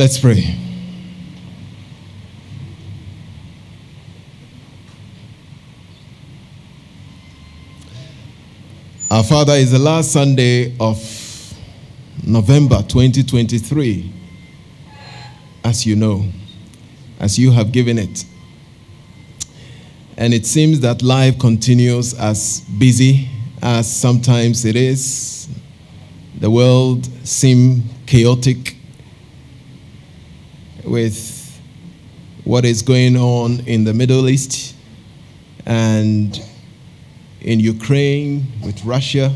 Let's pray. Our Father is the last Sunday of November 2023, as you know, as you have given it. And it seems that life continues as busy as sometimes it is. The world seems chaotic with what is going on in the Middle East and in Ukraine with Russia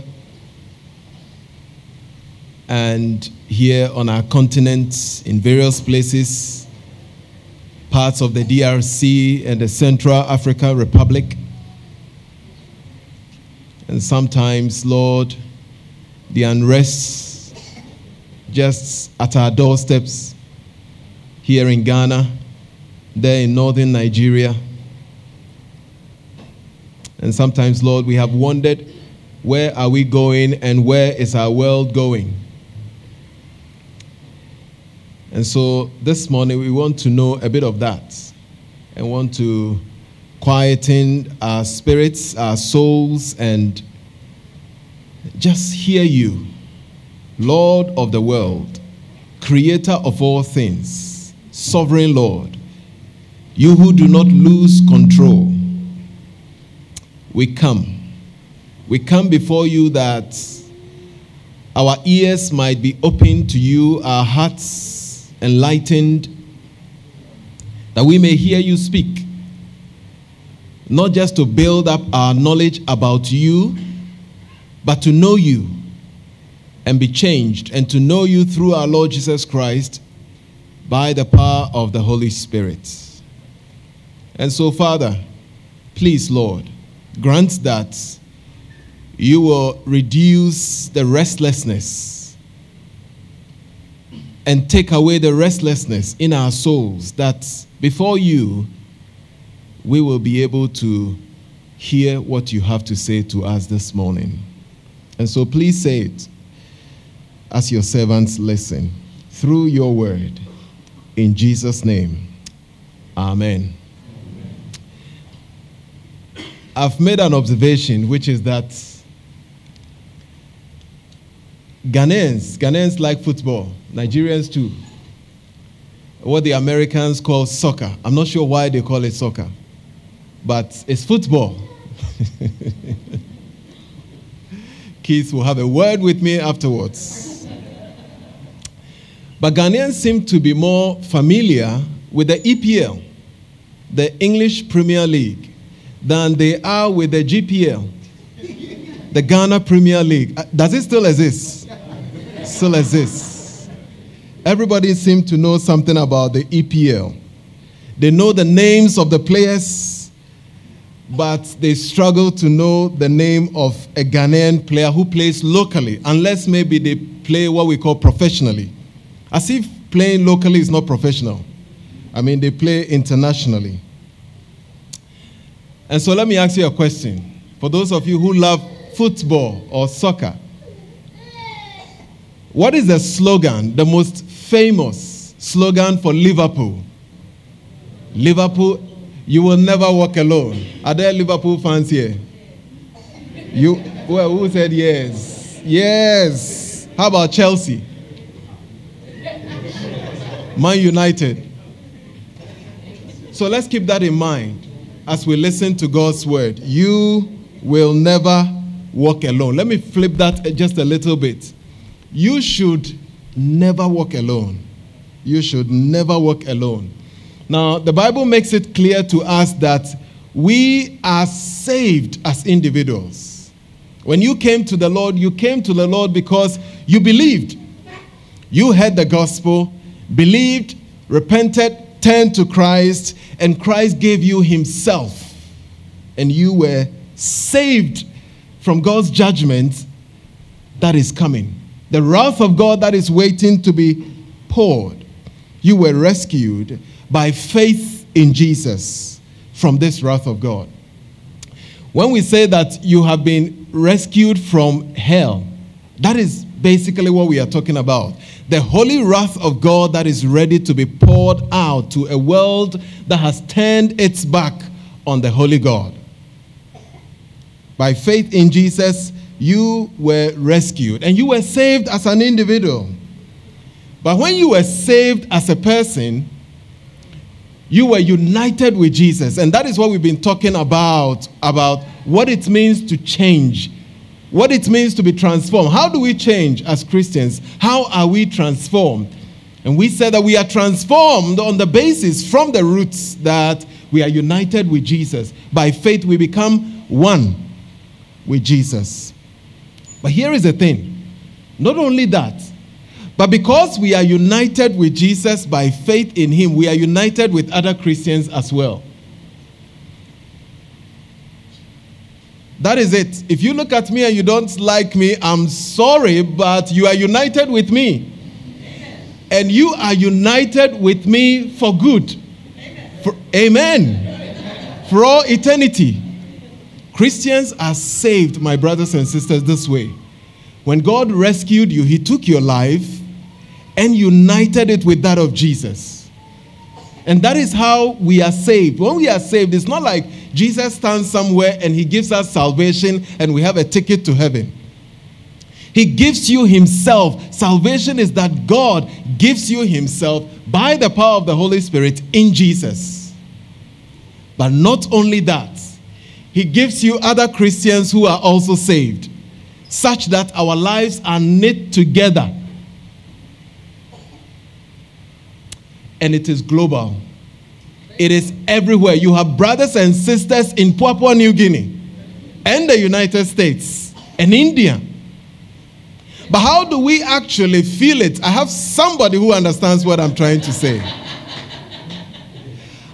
and here on our continent in various places, parts of the DRC and the Central African Republic. And sometimes, Lord, the unrest just at our doorsteps here in Ghana, there in northern Nigeria. And sometimes, Lord, we have wondered where are we going and where is our world going? And so this morning we want to know a bit of that and want to quieten our spirits, our souls, and just hear you, Lord of the world, creator of all things sovereign Lord, you who do not lose control, we come. We come before you that our ears might be opened to you, our hearts enlightened, that we may hear you speak. Not just to build up our knowledge about you, but to know you and be changed, and to know you through our Lord Jesus Christ by the power of the Holy Spirit. And so, Father, please, Lord, grant that you will reduce the restlessness and take away the restlessness in our souls, that before you, we will be able to hear what you have to say to us this morning. And so, please say it as your servants listen through your word. In Jesus' name, Amen. I've made an observation, which is that Ghanaians, Ghanaians like football, Nigerians too. What the Americans call soccer. I'm not sure why they call it soccer, but it's football. Keith will have a word with me afterwards. But Ghanaians seem to be more familiar with the EPL, the English Premier League, than they are with the GPL, the Ghana Premier League. Uh, does it still exist? Still exists. Everybody seems to know something about the EPL. They know the names of the players, but they struggle to know the name of a Ghanaian player who plays locally, unless maybe they play what we call professionally. As if playing locally is not professional. I mean, they play internationally. And so let me ask you a question. For those of you who love football or soccer, what is the slogan, the most famous slogan for Liverpool? Liverpool, you will never walk alone. Are there Liverpool fans here? You, well, who said yes? Yes. How about Chelsea? Man United. So let's keep that in mind as we listen to God's word. You will never walk alone. Let me flip that just a little bit. You should never walk alone. You should never walk alone. Now, the Bible makes it clear to us that we are saved as individuals. When you came to the Lord, you came to the Lord because you believed. You heard the gospel believed, repented, turned to Christ, and Christ gave you Himself. And you were saved from God's judgment that is coming. The wrath of God that is waiting to be poured. You were rescued by faith in Jesus from this wrath of God. When we say that you have been rescued from hell, that is basically what we are talking about. The holy wrath of God that is ready to be poured out to a world that has turned its back on the holy God. By faith in Jesus, you were rescued and you were saved as an individual. But when you were saved as a person, you were united with Jesus. And that is what we've been talking about about what it means to change, what it means to be transformed. How do we change as Christians? How are we transformed? And we said that we are transformed on the basis from the roots that we are united with Jesus. By faith, we become one with Jesus. But here is the thing not only that, but because we are united with Jesus by faith in Him, we are united with other Christians as well. That is it. If you look at me and you don't like me, I'm sorry, but you are united with me. And you are united with me for good. For, amen. For all eternity. Christians are saved, my brothers and sisters, this way. When God rescued you, He took your life and united it with that of Jesus. And that is how we are saved. When we are saved, it's not like Jesus stands somewhere and He gives us salvation and we have a ticket to heaven. He gives you Himself. Salvation is that God gives you Himself by the power of the Holy Spirit in Jesus. But not only that, he gives you other Christians who are also saved, such that our lives are knit together. And it is global, it is everywhere. You have brothers and sisters in Papua New Guinea and the United States and India. But how do we actually feel it? I have somebody who understands what I'm trying to say.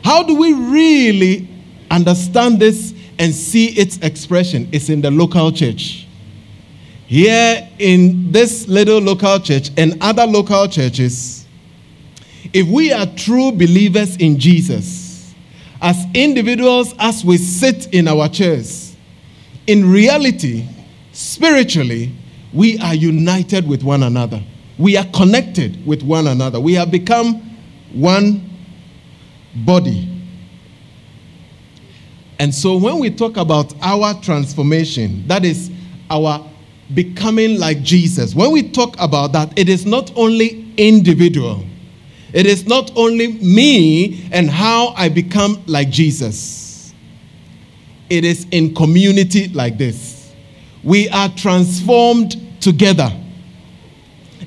How do we really understand this and see its expression is in the local church. Here in this little local church and other local churches, if we are true believers in Jesus, as individuals, as we sit in our chairs, in reality, spiritually, we are united with one another. We are connected with one another. We have become one body. And so when we talk about our transformation, that is our becoming like Jesus, when we talk about that, it is not only individual, it is not only me and how I become like Jesus, it is in community like this. We are transformed together.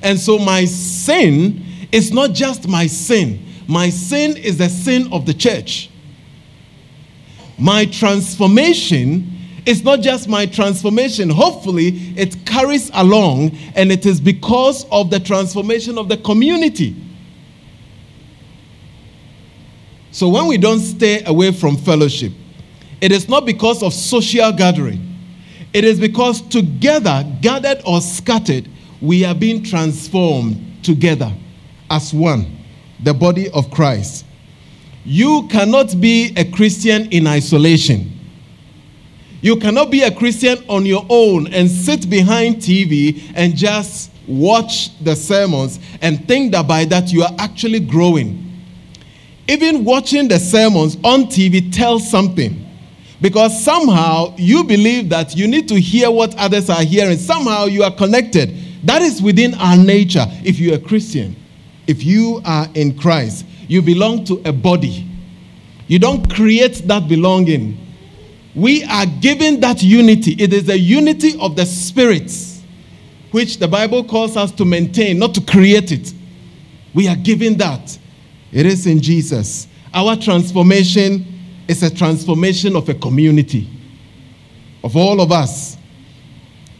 And so my sin is not just my sin, my sin is the sin of the church. My transformation is not just my transformation. Hopefully, it carries along, and it is because of the transformation of the community. So, when we don't stay away from fellowship, it is not because of social gathering. It is because together, gathered or scattered, we are being transformed together as one, the body of Christ. You cannot be a Christian in isolation. You cannot be a Christian on your own and sit behind TV and just watch the sermons and think that by that you are actually growing. Even watching the sermons on TV tells something. Because somehow you believe that you need to hear what others are hearing. Somehow you are connected. That is within our nature if you're a Christian. If you are in Christ, you belong to a body. You don't create that belonging. We are given that unity. It is the unity of the spirits, which the Bible calls us to maintain, not to create it. We are given that. It is in Jesus. Our transformation is a transformation of a community, of all of us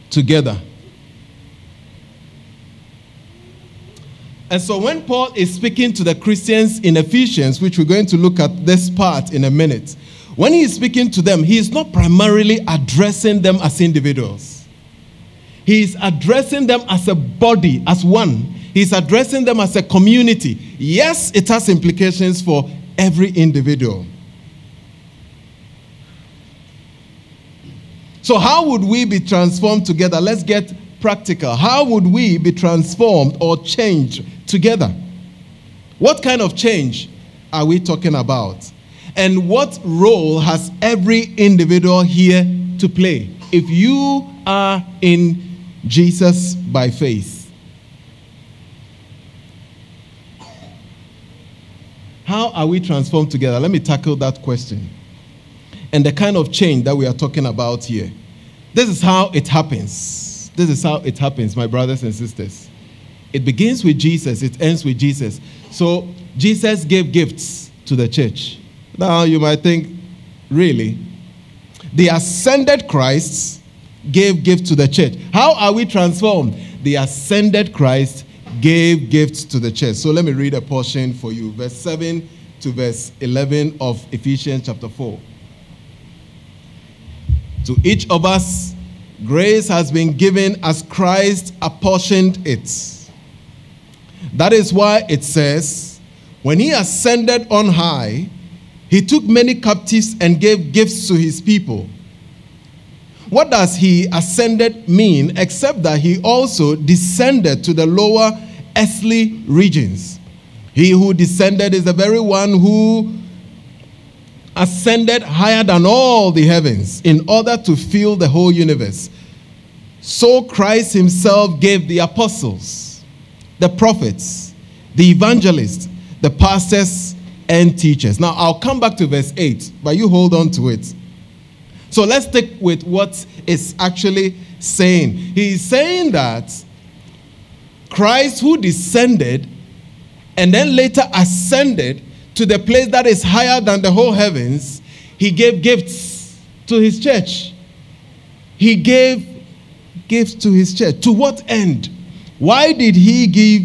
together. And so when Paul is speaking to the Christians in Ephesians, which we're going to look at this part in a minute, when he is speaking to them, he is not primarily addressing them as individuals. He is addressing them as a body, as one. He's addressing them as a community. Yes, it has implications for every individual. So, how would we be transformed together? Let's get practical. How would we be transformed or changed together? What kind of change are we talking about? And what role has every individual here to play if you are in Jesus by faith? How are we transformed together? Let me tackle that question. And the kind of change that we are talking about here. This is how it happens. This is how it happens, my brothers and sisters. It begins with Jesus, it ends with Jesus. So, Jesus gave gifts to the church. Now, you might think, really? The ascended Christ gave gifts to the church. How are we transformed? The ascended Christ gave gifts to the church. So let me read a portion for you, verse 7 to verse 11 of Ephesians chapter 4. To each of us, grace has been given as Christ apportioned it. That is why it says, when he ascended on high, he took many captives and gave gifts to his people. What does he ascended mean except that he also descended to the lower earthly regions? He who descended is the very one who ascended higher than all the heavens in order to fill the whole universe. So Christ himself gave the apostles, the prophets, the evangelists, the pastors, and teachers. Now, I'll come back to verse 8, but you hold on to it. So let's stick with what is actually saying. He's saying that Christ, who descended and then later ascended to the place that is higher than the whole heavens, he gave gifts to his church. He gave gifts to his church. To what end? Why did he give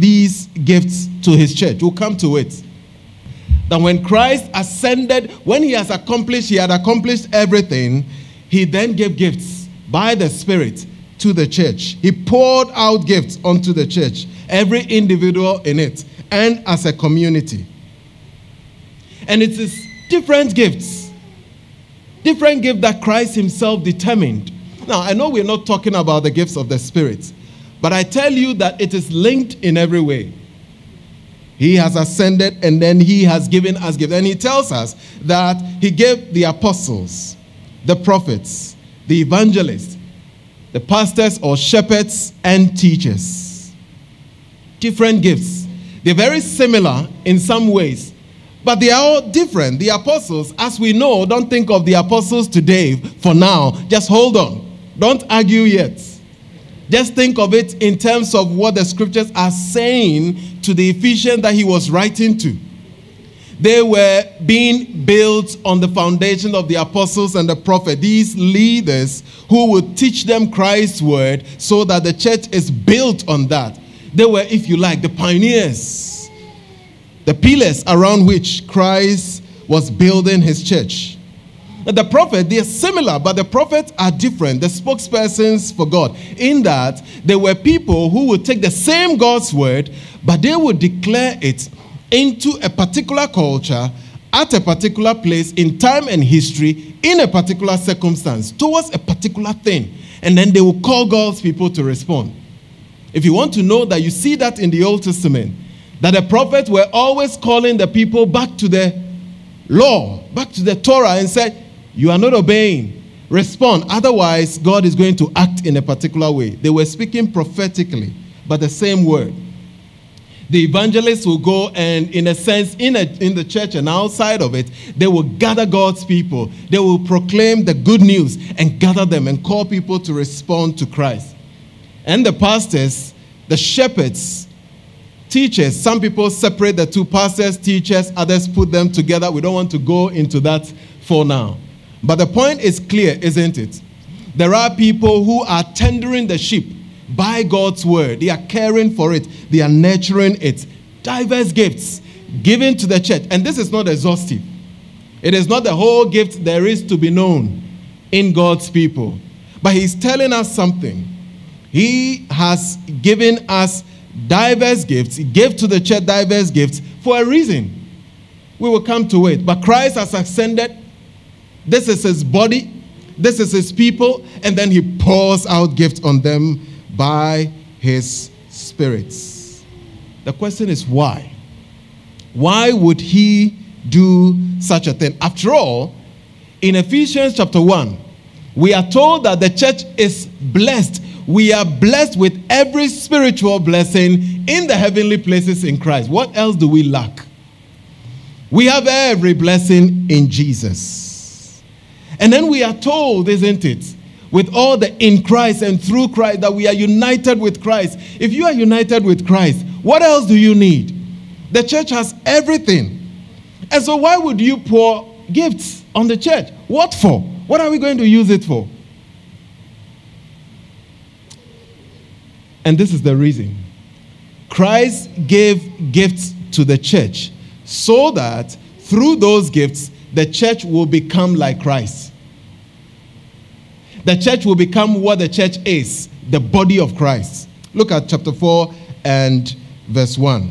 these gifts to his church? We'll come to it that when Christ ascended, when he has accomplished, he had accomplished everything, he then gave gifts by the Spirit to the church. He poured out gifts onto the church, every individual in it, and as a community. And it is different gifts, different gifts that Christ himself determined. Now, I know we're not talking about the gifts of the Spirit, but I tell you that it is linked in every way. He has ascended and then he has given us gifts. And he tells us that he gave the apostles, the prophets, the evangelists, the pastors or shepherds and teachers. Different gifts. They're very similar in some ways, but they are all different. The apostles, as we know, don't think of the apostles today for now. Just hold on. Don't argue yet. Just think of it in terms of what the scriptures are saying to the Ephesians that he was writing to. They were being built on the foundation of the apostles and the prophet, these leaders who would teach them Christ's word so that the church is built on that. They were, if you like, the pioneers, the pillars around which Christ was building his church. The prophet, they are similar, but the prophets are different. The spokespersons for God, in that they were people who would take the same God's word, but they would declare it into a particular culture at a particular place in time and history in a particular circumstance towards a particular thing. And then they will call God's people to respond. If you want to know that, you see that in the Old Testament, that the prophets were always calling the people back to the law, back to the Torah, and said, you are not obeying. Respond. Otherwise, God is going to act in a particular way. They were speaking prophetically, but the same word. The evangelists will go and, in a sense, in, a, in the church and outside of it, they will gather God's people. They will proclaim the good news and gather them and call people to respond to Christ. And the pastors, the shepherds, teachers, some people separate the two pastors, teachers, others put them together. We don't want to go into that for now. But the point is clear, isn't it? There are people who are tendering the sheep by God's word. They are caring for it, they are nurturing it. Diverse gifts given to the church. And this is not exhaustive. It is not the whole gift there is to be known in God's people. But He's telling us something. He has given us diverse gifts. He gave to the church diverse gifts for a reason. We will come to it. But Christ has ascended this is his body, this is his people, and then he pours out gifts on them by his spirits. The question is why? Why would he do such a thing? After all, in Ephesians chapter 1, we are told that the church is blessed. We are blessed with every spiritual blessing in the heavenly places in Christ. What else do we lack? We have every blessing in Jesus. And then we are told, isn't it, with all the in Christ and through Christ, that we are united with Christ. If you are united with Christ, what else do you need? The church has everything. And so, why would you pour gifts on the church? What for? What are we going to use it for? And this is the reason Christ gave gifts to the church so that through those gifts, the church will become like Christ. The church will become what the church is the body of Christ. Look at chapter 4 and verse 1.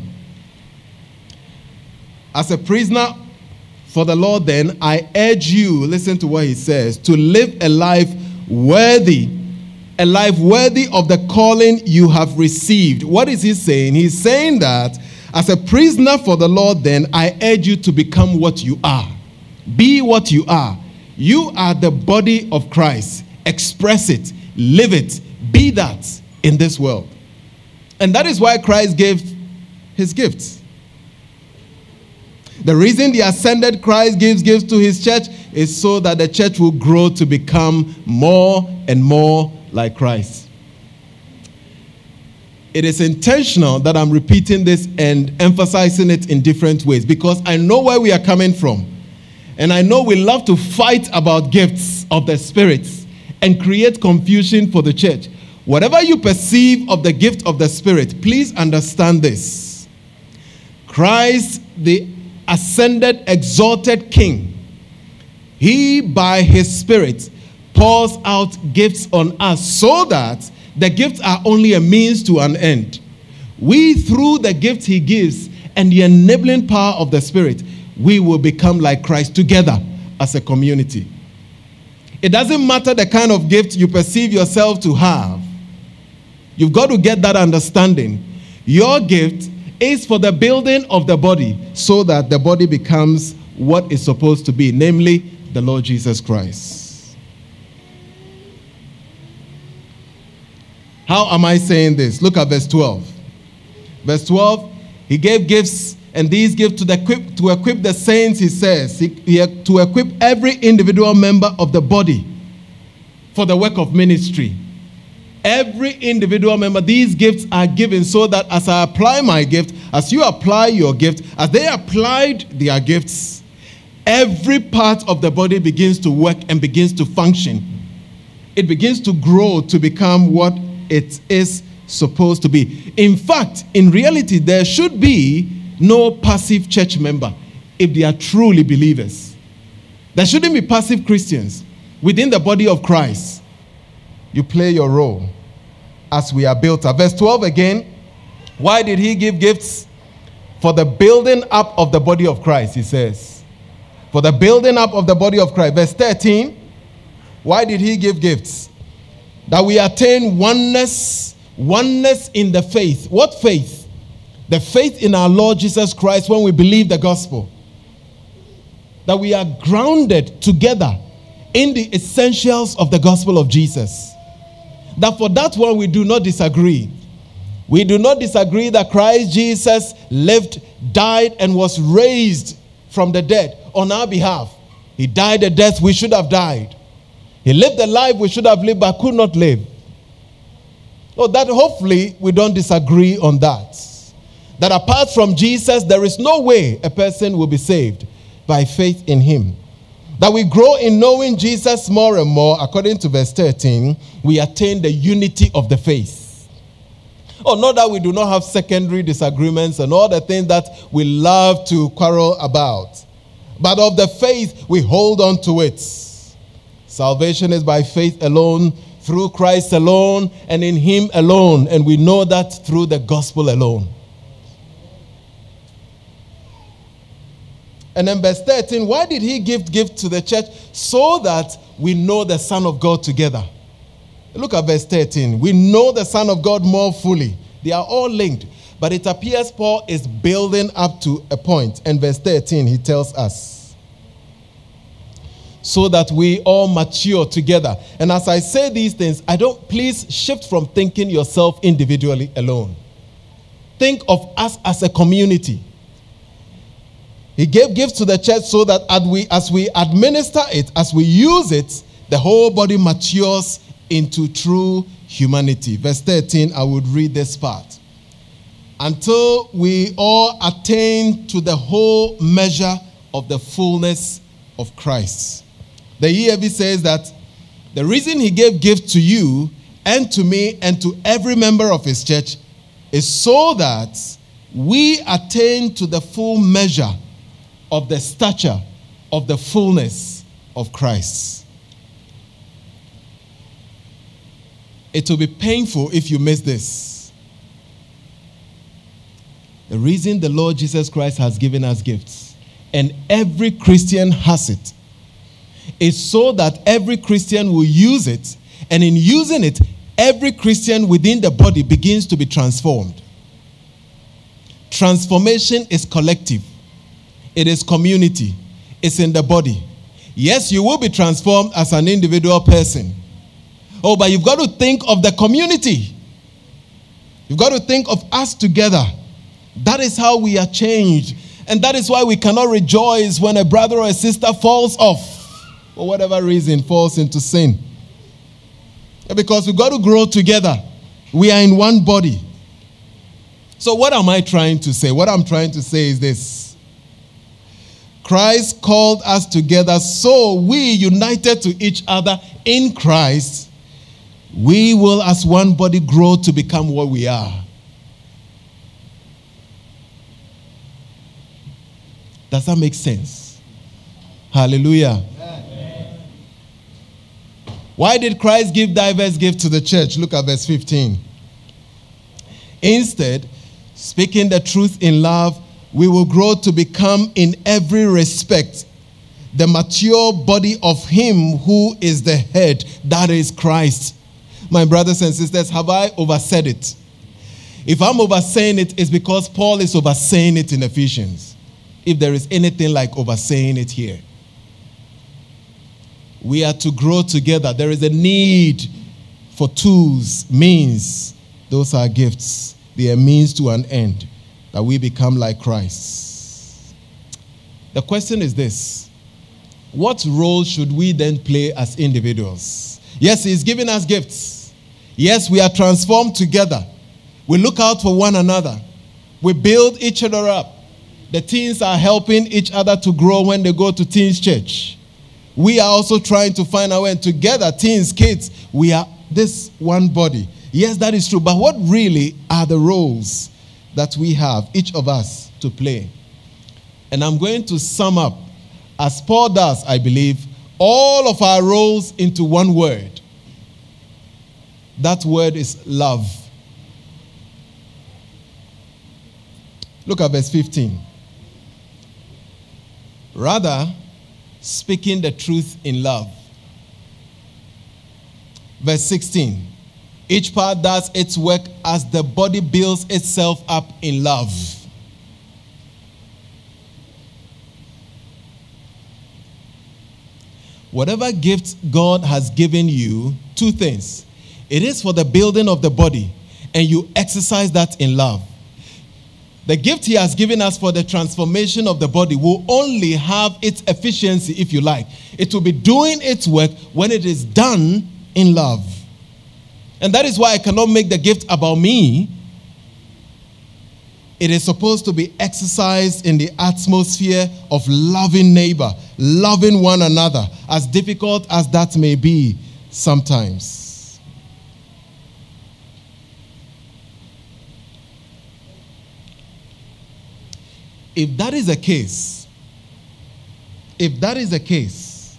As a prisoner for the Lord, then, I urge you, listen to what he says, to live a life worthy, a life worthy of the calling you have received. What is he saying? He's saying that as a prisoner for the Lord, then, I urge you to become what you are. Be what you are. You are the body of Christ. Express it, live it, be that in this world. And that is why Christ gave his gifts. The reason the ascended Christ gives gifts to his church is so that the church will grow to become more and more like Christ. It is intentional that I'm repeating this and emphasizing it in different ways because I know where we are coming from. And I know we love to fight about gifts of the spirits and create confusion for the church. Whatever you perceive of the gift of the Spirit, please understand this. Christ, the ascended, exalted King, he by his Spirit pours out gifts on us so that the gifts are only a means to an end. We, through the gifts he gives and the enabling power of the Spirit, we will become like Christ together as a community. It doesn't matter the kind of gift you perceive yourself to have, you've got to get that understanding. Your gift is for the building of the body so that the body becomes what it's supposed to be, namely the Lord Jesus Christ. How am I saying this? Look at verse 12. Verse 12, he gave gifts, and these gifts to, the equip, to equip the saints, he says, he, he, to equip every individual member of the body for the work of ministry. Every individual member, these gifts are given so that as I apply my gift, as you apply your gift, as they applied their gifts, every part of the body begins to work and begins to function. It begins to grow to become what it is supposed to be. In fact, in reality, there should be no passive church member if they are truly believers. There shouldn't be passive Christians within the body of Christ you play your role as we are built up. Verse 12 again. Why did he give gifts? For the building up of the body of Christ, he says. For the building up of the body of Christ. Verse 13. Why did he give gifts? That we attain oneness, oneness in the faith. What faith? The faith in our Lord Jesus Christ when we believe the gospel. That we are grounded together in the essentials of the gospel of Jesus that for that one we do not disagree. We do not disagree that Christ Jesus lived, died, and was raised from the dead on our behalf. He died a death we should have died. He lived a life we should have lived but could not live. So that hopefully we don't disagree on that. That apart from Jesus, there is no way a person will be saved by faith in him. That we grow in knowing Jesus more and more, according to verse 13, we attain the unity of the faith. Oh, not that we do not have secondary disagreements and all the things that we love to quarrel about, but of the faith, we hold on to it. Salvation is by faith alone, through Christ alone, and in Him alone. And we know that through the gospel alone. And then verse 13, why did he give gift to the church? So that we know the Son of God together. Look at verse 13. We know the Son of God more fully. They are all linked. But it appears Paul is building up to a point. And verse 13, he tells us, so that we all mature together. And as I say these things, I don't, please shift from thinking yourself individually alone. Think of us as a community. He gave gifts to the church so that as we, as we administer it, as we use it, the whole body matures into true humanity. Verse 13, I would read this part. Until we all attain to the whole measure of the fullness of Christ. The ESV says that the reason he gave gift to you and to me and to every member of his church is so that we attain to the full measure of the stature of the fullness of Christ. It will be painful if you miss this. The reason the Lord Jesus Christ has given us gifts, and every Christian has it, is so that every Christian will use it, and in using it, every Christian within the body begins to be transformed. Transformation is collective, it is community, it's in the body. Yes, you will be transformed as an individual person Oh, but you've got to think of the community. You've got to think of us together. That is how we are changed. And that is why we cannot rejoice when a brother or a sister falls off, for whatever reason, falls into sin. Because we've got to grow together. We are in one body. So, what am I trying to say? What I'm trying to say is this Christ called us together, so we, united to each other in Christ, we will, as one body, grow to become what we are. Does that make sense? Hallelujah. Amen. Why did Christ give diverse gifts to the church? Look at verse 15. Instead, speaking the truth in love, we will grow to become, in every respect, the mature body of Him who is the head, that is Christ my brothers and sisters, have I oversaid it? If I'm oversaying it, it's because Paul is oversaying it in Ephesians. If there is anything like oversaying it here, we are to grow together. There is a need for tools, means. Those are gifts. They are means to an end that we become like Christ. The question is this What role should we then play as individuals? Yes, He's giving us gifts. Yes, we are transformed together. We look out for one another. We build each other up. The teens are helping each other to grow when they go to teens church. We are also trying to find our way and together, teens, kids, we are this one body. Yes, that is true. But what really are the roles that we have, each of us, to play? And I'm going to sum up, as Paul does, I believe, all of our roles into one word that word is love. Look at verse 15. Rather, speaking the truth in love. Verse 16. Each part does its work as the body builds itself up in love. Whatever gift God has given you, two things it is for the building of the body, and you exercise that in love. The gift He has given us for the transformation of the body will only have its efficiency, if you like. It will be doing its work when it is done in love. And that is why I cannot make the gift about me. It is supposed to be exercised in the atmosphere of loving neighbor, loving one another, as difficult as that may be sometimes. If that is the case, if that is the case,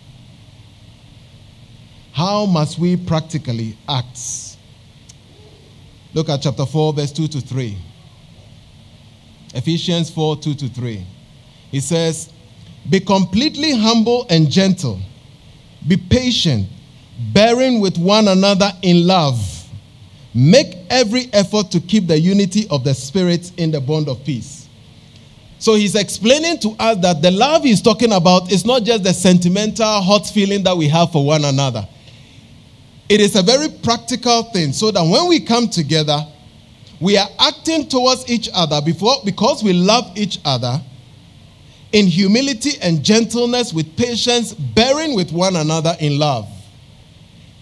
how must we practically act? Look at chapter 4, verse 2 to 3. Ephesians 4 2 to 3. He says, Be completely humble and gentle, be patient, bearing with one another in love. Make every effort to keep the unity of the Spirit in the bond of peace. So he's explaining to us that the love he's talking about is not just the sentimental, hot feeling that we have for one another. It is a very practical thing so that when we come together, we are acting towards each other before, because we love each other in humility and gentleness, with patience, bearing with one another in love,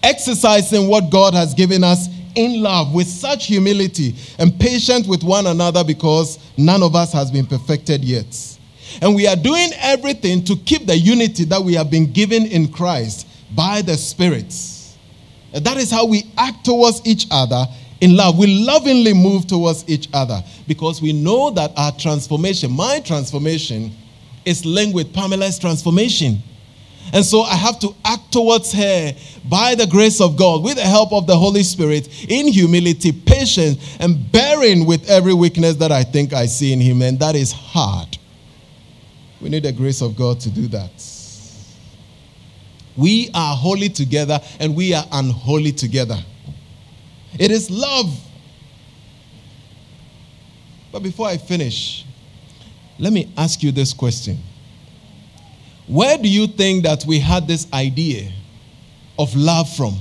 exercising what God has given us in love with such humility and patient with one another because none of us has been perfected yet. And we are doing everything to keep the unity that we have been given in Christ by the Spirit. That is how we act towards each other in love. We lovingly move towards each other because we know that our transformation, my transformation, is linked with Pamela's transformation. And so I have to act towards her by the grace of God, with the help of the Holy Spirit, in humility, patience, and bearing with every weakness that I think I see in him. And that is hard. We need the grace of God to do that. We are holy together and we are unholy together. It is love. But before I finish, let me ask you this question where do you think that we had this idea of love from?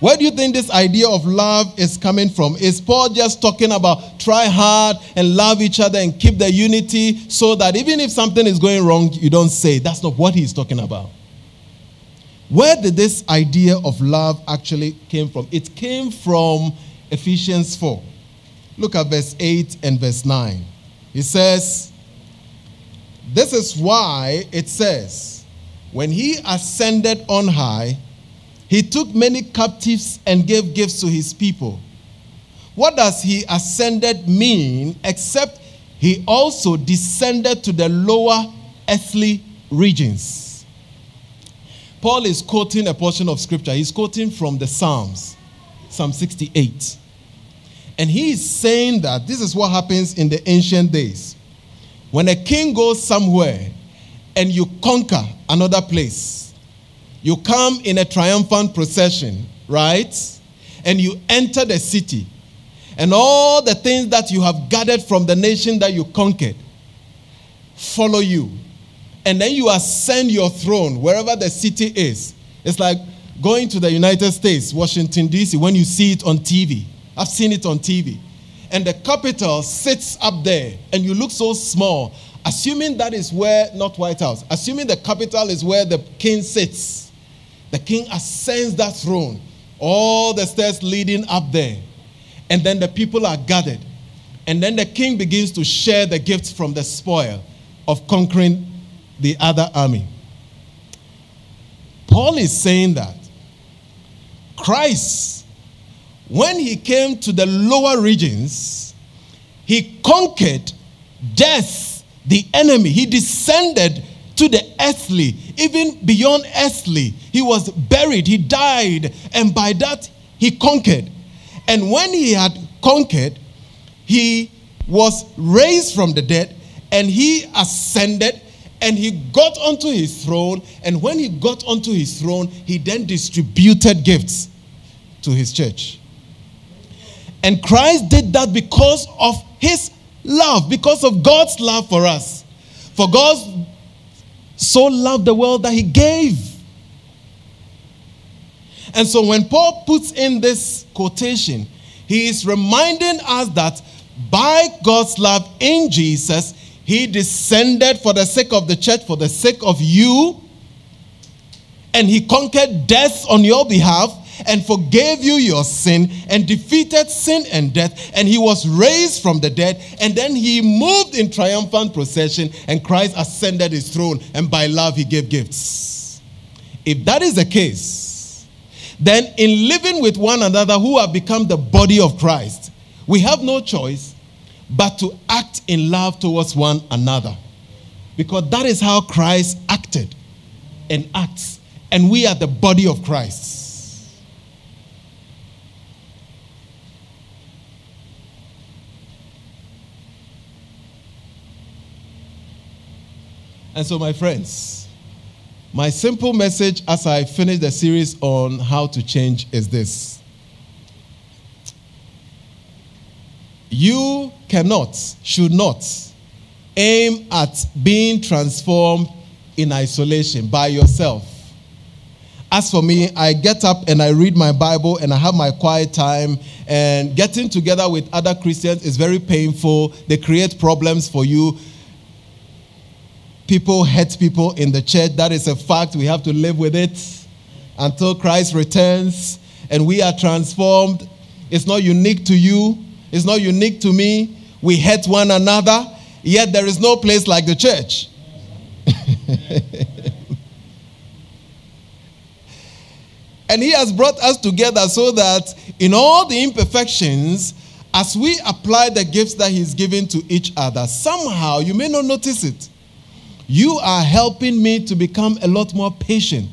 Where do you think this idea of love is coming from? Is Paul just talking about try hard and love each other and keep the unity so that even if something is going wrong, you don't say? That's not what he's talking about. Where did this idea of love actually came from? It came from Ephesians 4. Look at verse 8 and verse 9. He says, this is why it says, when he ascended on high, he took many captives and gave gifts to his people. What does he ascended mean except he also descended to the lower earthly regions? Paul is quoting a portion of scripture. He's quoting from the Psalms, Psalm 68. And he is saying that this is what happens in the ancient days. When a king goes somewhere and you conquer another place, you come in a triumphant procession, right? And you enter the city. And all the things that you have gathered from the nation that you conquered follow you. And then you ascend your throne wherever the city is. It's like going to the United States, Washington, D.C., when you see it on TV. I've seen it on TV and the Capitol sits up there and you look so small, assuming that is where, not White House, assuming the Capitol is where the king sits, the king ascends that throne, all the stairs leading up there, and then the people are gathered. And then the king begins to share the gifts from the spoil of conquering the other army. Paul is saying that Christ when he came to the lower regions, he conquered death, the enemy. He descended to the earthly, even beyond earthly. He was buried, he died, and by that he conquered. And when he had conquered, he was raised from the dead and he ascended and he got onto his throne. And when he got onto his throne, he then distributed gifts to his church. And Christ did that because of his love, because of God's love for us. For God so loved the world that he gave. And so when Paul puts in this quotation, he is reminding us that by God's love in Jesus, he descended for the sake of the church, for the sake of you, and he conquered death on your behalf and forgave you your sin and defeated sin and death, and he was raised from the dead, and then he moved in triumphant procession, and Christ ascended his throne, and by love he gave gifts. If that is the case, then in living with one another who have become the body of Christ, we have no choice but to act in love towards one another. Because that is how Christ acted and acts. And we are the body of Christ. And so, my friends, My simple message as I finish the series on how to change is this You cannot, should not aim at being transformed in isolation by yourself. As for me, I get up and I read my Bible and I have my quiet time. And getting together with other Christians is very painful. They create problems for you. People hurt people in the church. That is a fact. We have to live with it until Christ returns and we are transformed. It's not unique to you, it's not unique to me. We hate one another, yet there is no place like the church. and He has brought us together so that in all the imperfections, as we apply the gifts that He's given to each other, somehow you may not notice it. You are helping me to become a lot more patient,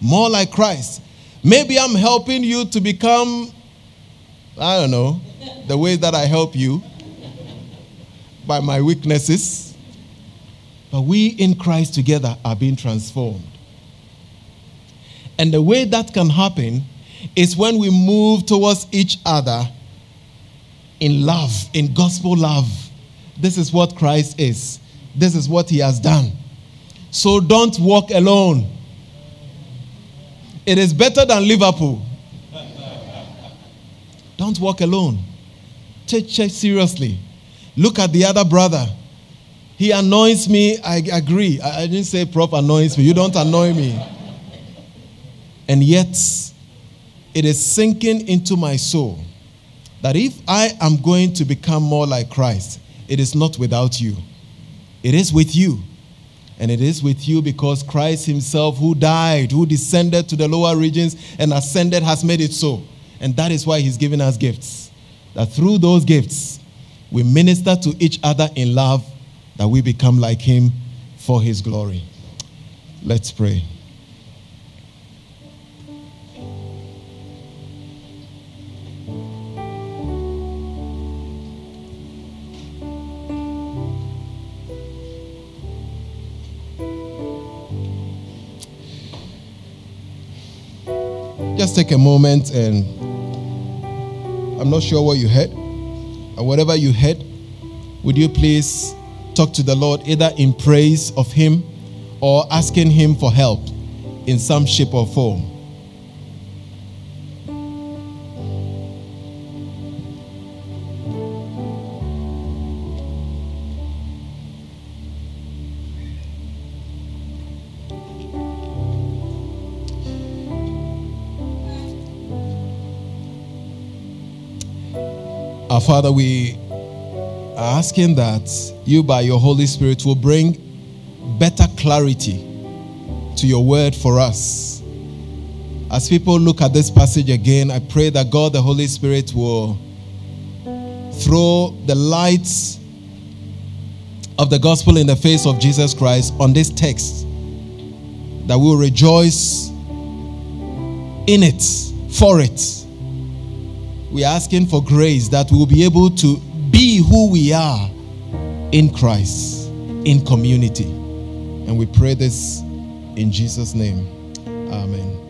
more like Christ. Maybe I'm helping you to become, I don't know, the way that I help you by my weaknesses. But we in Christ together are being transformed. And the way that can happen is when we move towards each other in love, in gospel love. This is what Christ is. This is what he has done. So don't walk alone. It is better than Liverpool. Don't walk alone. Church seriously. Look at the other brother. He annoys me. I agree. I didn't say Prof annoys me. You don't annoy me. And yet, it is sinking into my soul that if I am going to become more like Christ, it is not without you. It is with you. And it is with you because Christ Himself, who died, who descended to the lower regions and ascended, has made it so. And that is why He's given us gifts. That through those gifts, we minister to each other in love, that we become like Him for His glory. Let's pray. just take a moment and I'm not sure what you heard, or whatever you heard, would you please talk to the Lord either in praise of Him or asking Him for help in some shape or form? Our Father, we are asking that you, by your Holy Spirit, will bring better clarity to your word for us. As people look at this passage again, I pray that God, the Holy Spirit, will throw the lights of the gospel in the face of Jesus Christ on this text, that we will rejoice in it, for it we're asking for grace that we'll be able to be who we are in Christ, in community. And we pray this in Jesus' name. Amen.